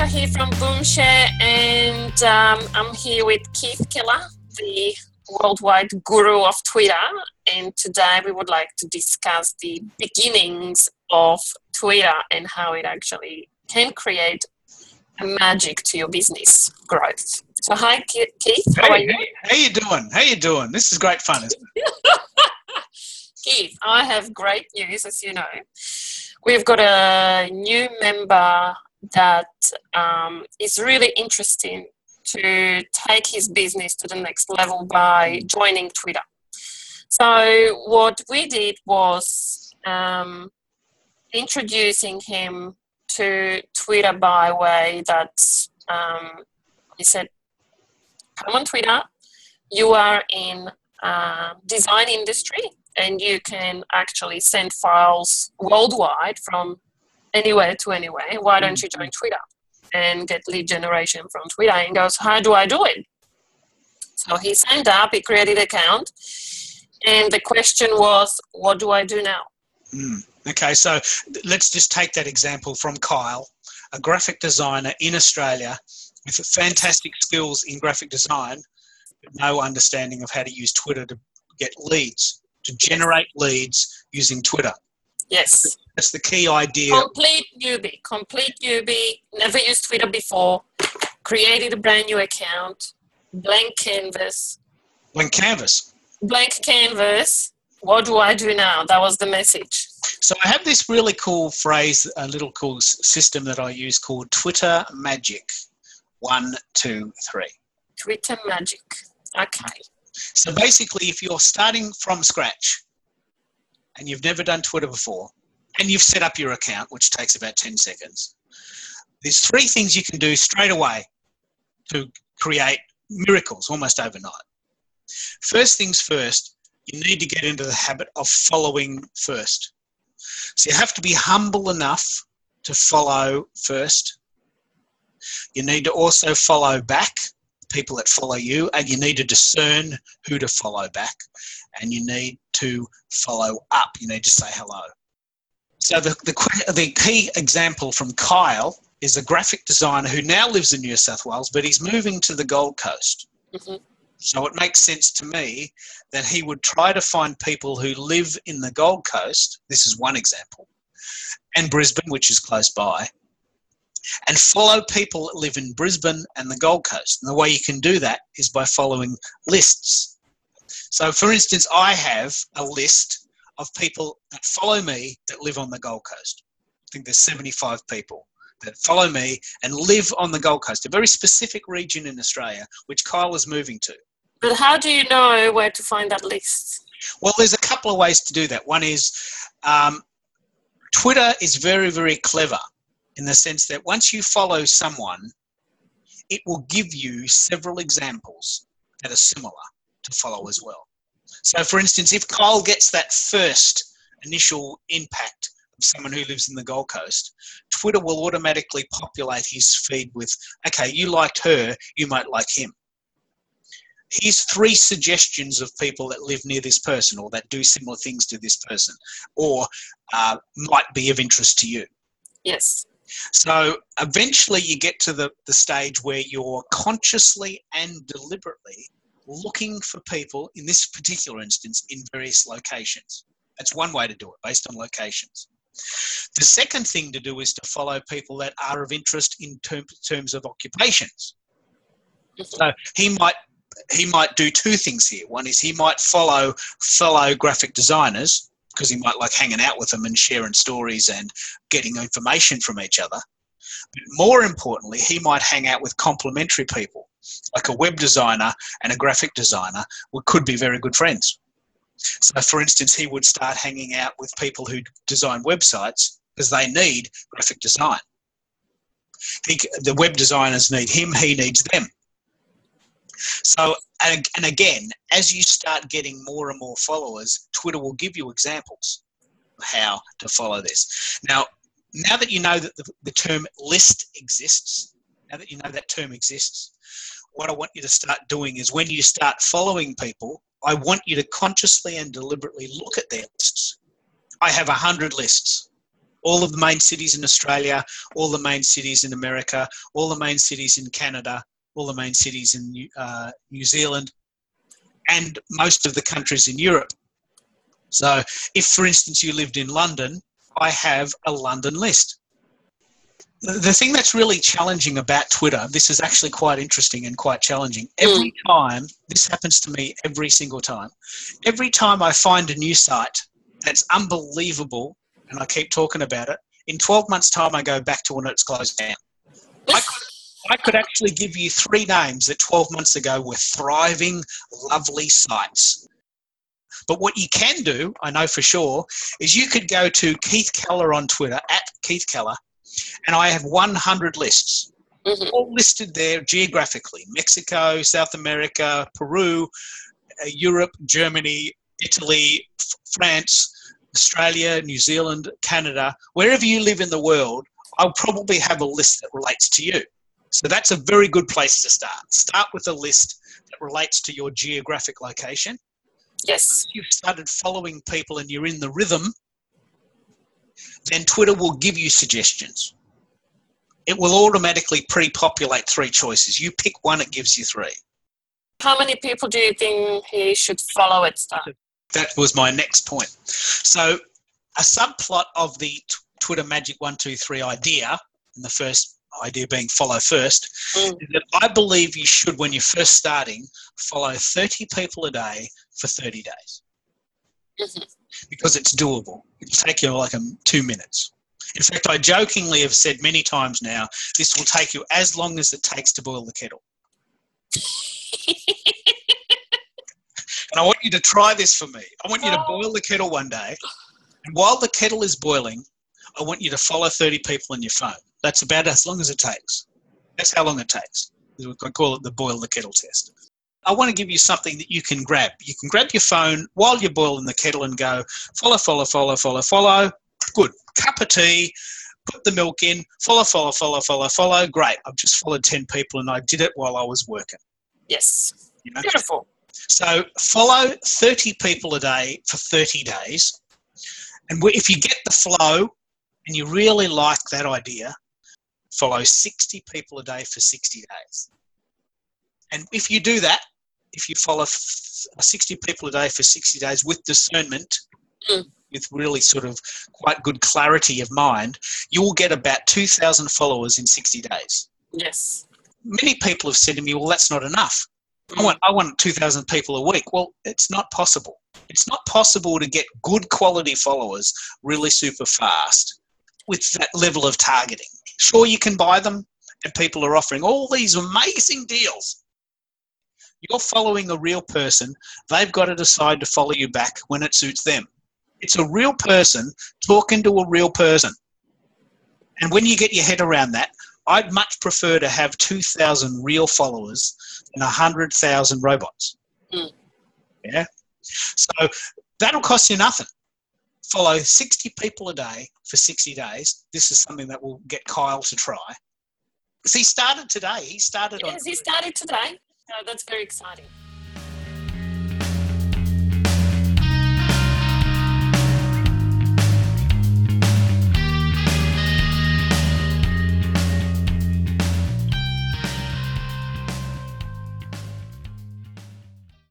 Rebecca here from Boomshare, and um, I'm here with Keith Keller, the worldwide guru of Twitter. And today we would like to discuss the beginnings of Twitter and how it actually can create magic to your business growth. So, hi, Keith. How hey, are you? Hey, how you doing? How you doing? This is great fun, isn't it? Keith, I have great news, as you know. We've got a new member that um, is really interesting to take his business to the next level by joining Twitter. So, what we did was um, introducing him to Twitter by way that um, he said, "Come on Twitter, you are in uh, design industry and you can actually send files worldwide from anywhere to anywhere. Why don't you join mm-hmm. Twitter and get lead generation from Twitter?" And goes, "How do I do it?" So he signed up. He created an account, and the question was, "What do I do now?" Mm. Okay, so let's just take that example from Kyle, a graphic designer in Australia with fantastic skills in graphic design, but no understanding of how to use Twitter to get leads, to generate leads using Twitter. Yes. That's the key idea. Complete newbie, complete newbie, never used Twitter before, created a brand new account, blank canvas. Blank canvas. Blank canvas. What do I do now? That was the message. So I have this really cool phrase, a little cool system that I use called Twitter Magic. One, two, three. Twitter Magic. Okay. So basically, if you're starting from scratch and you've never done Twitter before, and you've set up your account, which takes about 10 seconds, there's three things you can do straight away to create miracles almost overnight. First things first, you need to get into the habit of following first. So you have to be humble enough to follow first. You need to also follow back people that follow you, and you need to discern who to follow back, and you need to follow up. You need to say hello. So the, the, the key example from Kyle is a graphic designer who now lives in New South Wales, but he's moving to the Gold Coast. Mm-hmm. So it makes sense to me that he would try to find people who live in the Gold Coast. This is one example, and Brisbane, which is close by, and follow people that live in Brisbane and the Gold Coast. And the way you can do that is by following lists. So, for instance, I have a list of people that follow me that live on the Gold Coast. I think there's 75 people that follow me and live on the Gold Coast, a very specific region in Australia, which Kyle is moving to. But how do you know where to find that list? Well, there's a couple of ways to do that. One is um, Twitter is very, very clever in the sense that once you follow someone, it will give you several examples that are similar to follow as well. So, for instance, if Kyle gets that first initial impact of someone who lives in the Gold Coast, Twitter will automatically populate his feed with, okay, you liked her, you might like him here's three suggestions of people that live near this person or that do similar things to this person or uh, might be of interest to you. Yes. So eventually you get to the, the stage where you're consciously and deliberately looking for people, in this particular instance, in various locations. That's one way to do it, based on locations. The second thing to do is to follow people that are of interest in term, terms of occupations. So he might he might do two things here. One is he might follow fellow graphic designers because he might like hanging out with them and sharing stories and getting information from each other. But more importantly, he might hang out with complementary people, like a web designer and a graphic designer who could be very good friends. So, for instance, he would start hanging out with people who design websites because they need graphic design. He, the web designers need him, he needs them. So, and, and again, as you start getting more and more followers, Twitter will give you examples of how to follow this. Now, now that you know that the, the term list exists, now that you know that term exists, what I want you to start doing is when you start following people, I want you to consciously and deliberately look at their lists. I have a hundred lists. all of the main cities in Australia, all the main cities in America, all the main cities in Canada, all the main cities in uh, New Zealand, and most of the countries in Europe. So, if for instance you lived in London, I have a London list. The thing that's really challenging about Twitter, this is actually quite interesting and quite challenging. Every time, this happens to me every single time, every time I find a new site that's unbelievable and I keep talking about it, in 12 months' time, I go back to when it's closed down. I could, I could actually give you three names that 12 months ago were thriving, lovely sites. But what you can do, I know for sure, is you could go to Keith Keller on Twitter, at Keith Keller, and I have 100 lists, mm-hmm. all listed there geographically Mexico, South America, Peru, uh, Europe, Germany, Italy, France, Australia, New Zealand, Canada, wherever you live in the world, I'll probably have a list that relates to you. So that's a very good place to start. Start with a list that relates to your geographic location. Yes. You've started following people and you're in the rhythm, then Twitter will give you suggestions. It will automatically pre populate three choices. You pick one, it gives you three. How many people do you think he should follow at start? That was my next point. So, a subplot of the Twitter Magic 123 idea, in the first idea being follow first, mm. is that I believe you should, when you're first starting, follow 30 people a day for 30 days. Mm-hmm. Because it's doable. It'll take you like a, two minutes. In fact, I jokingly have said many times now, this will take you as long as it takes to boil the kettle. and I want you to try this for me. I want you to boil the kettle one day, and while the kettle is boiling, I want you to follow 30 people on your phone. That's about as long as it takes. That's how long it takes. I call it the boil the kettle test. I want to give you something that you can grab. You can grab your phone while you're boiling the kettle and go follow, follow, follow, follow, follow. Good. Cup of tea, put the milk in, follow, follow, follow, follow, follow. Great. I've just followed 10 people and I did it while I was working. Yes. You know? Beautiful. So follow 30 people a day for 30 days. And if you get the flow and you really like that idea, follow 60 people a day for 60 days. And if you do that, if you follow 60 people a day for 60 days with discernment, mm. with really sort of quite good clarity of mind, you will get about 2,000 followers in 60 days. Yes. Many people have said to me, well, that's not enough. I want, I want 2,000 people a week. Well, it's not possible. It's not possible to get good quality followers really super fast with that level of targeting. Sure, you can buy them, and people are offering all these amazing deals. You're following a real person. They've got to decide to follow you back when it suits them. It's a real person talking to a real person. And when you get your head around that, I'd much prefer to have 2,000 real followers than 100,000 robots. Mm. Yeah? So that'll cost you nothing. Follow 60 people a day for 60 days. This is something that will get Kyle to try. Because he started today. He started yes, on. he started today. No, that's very exciting.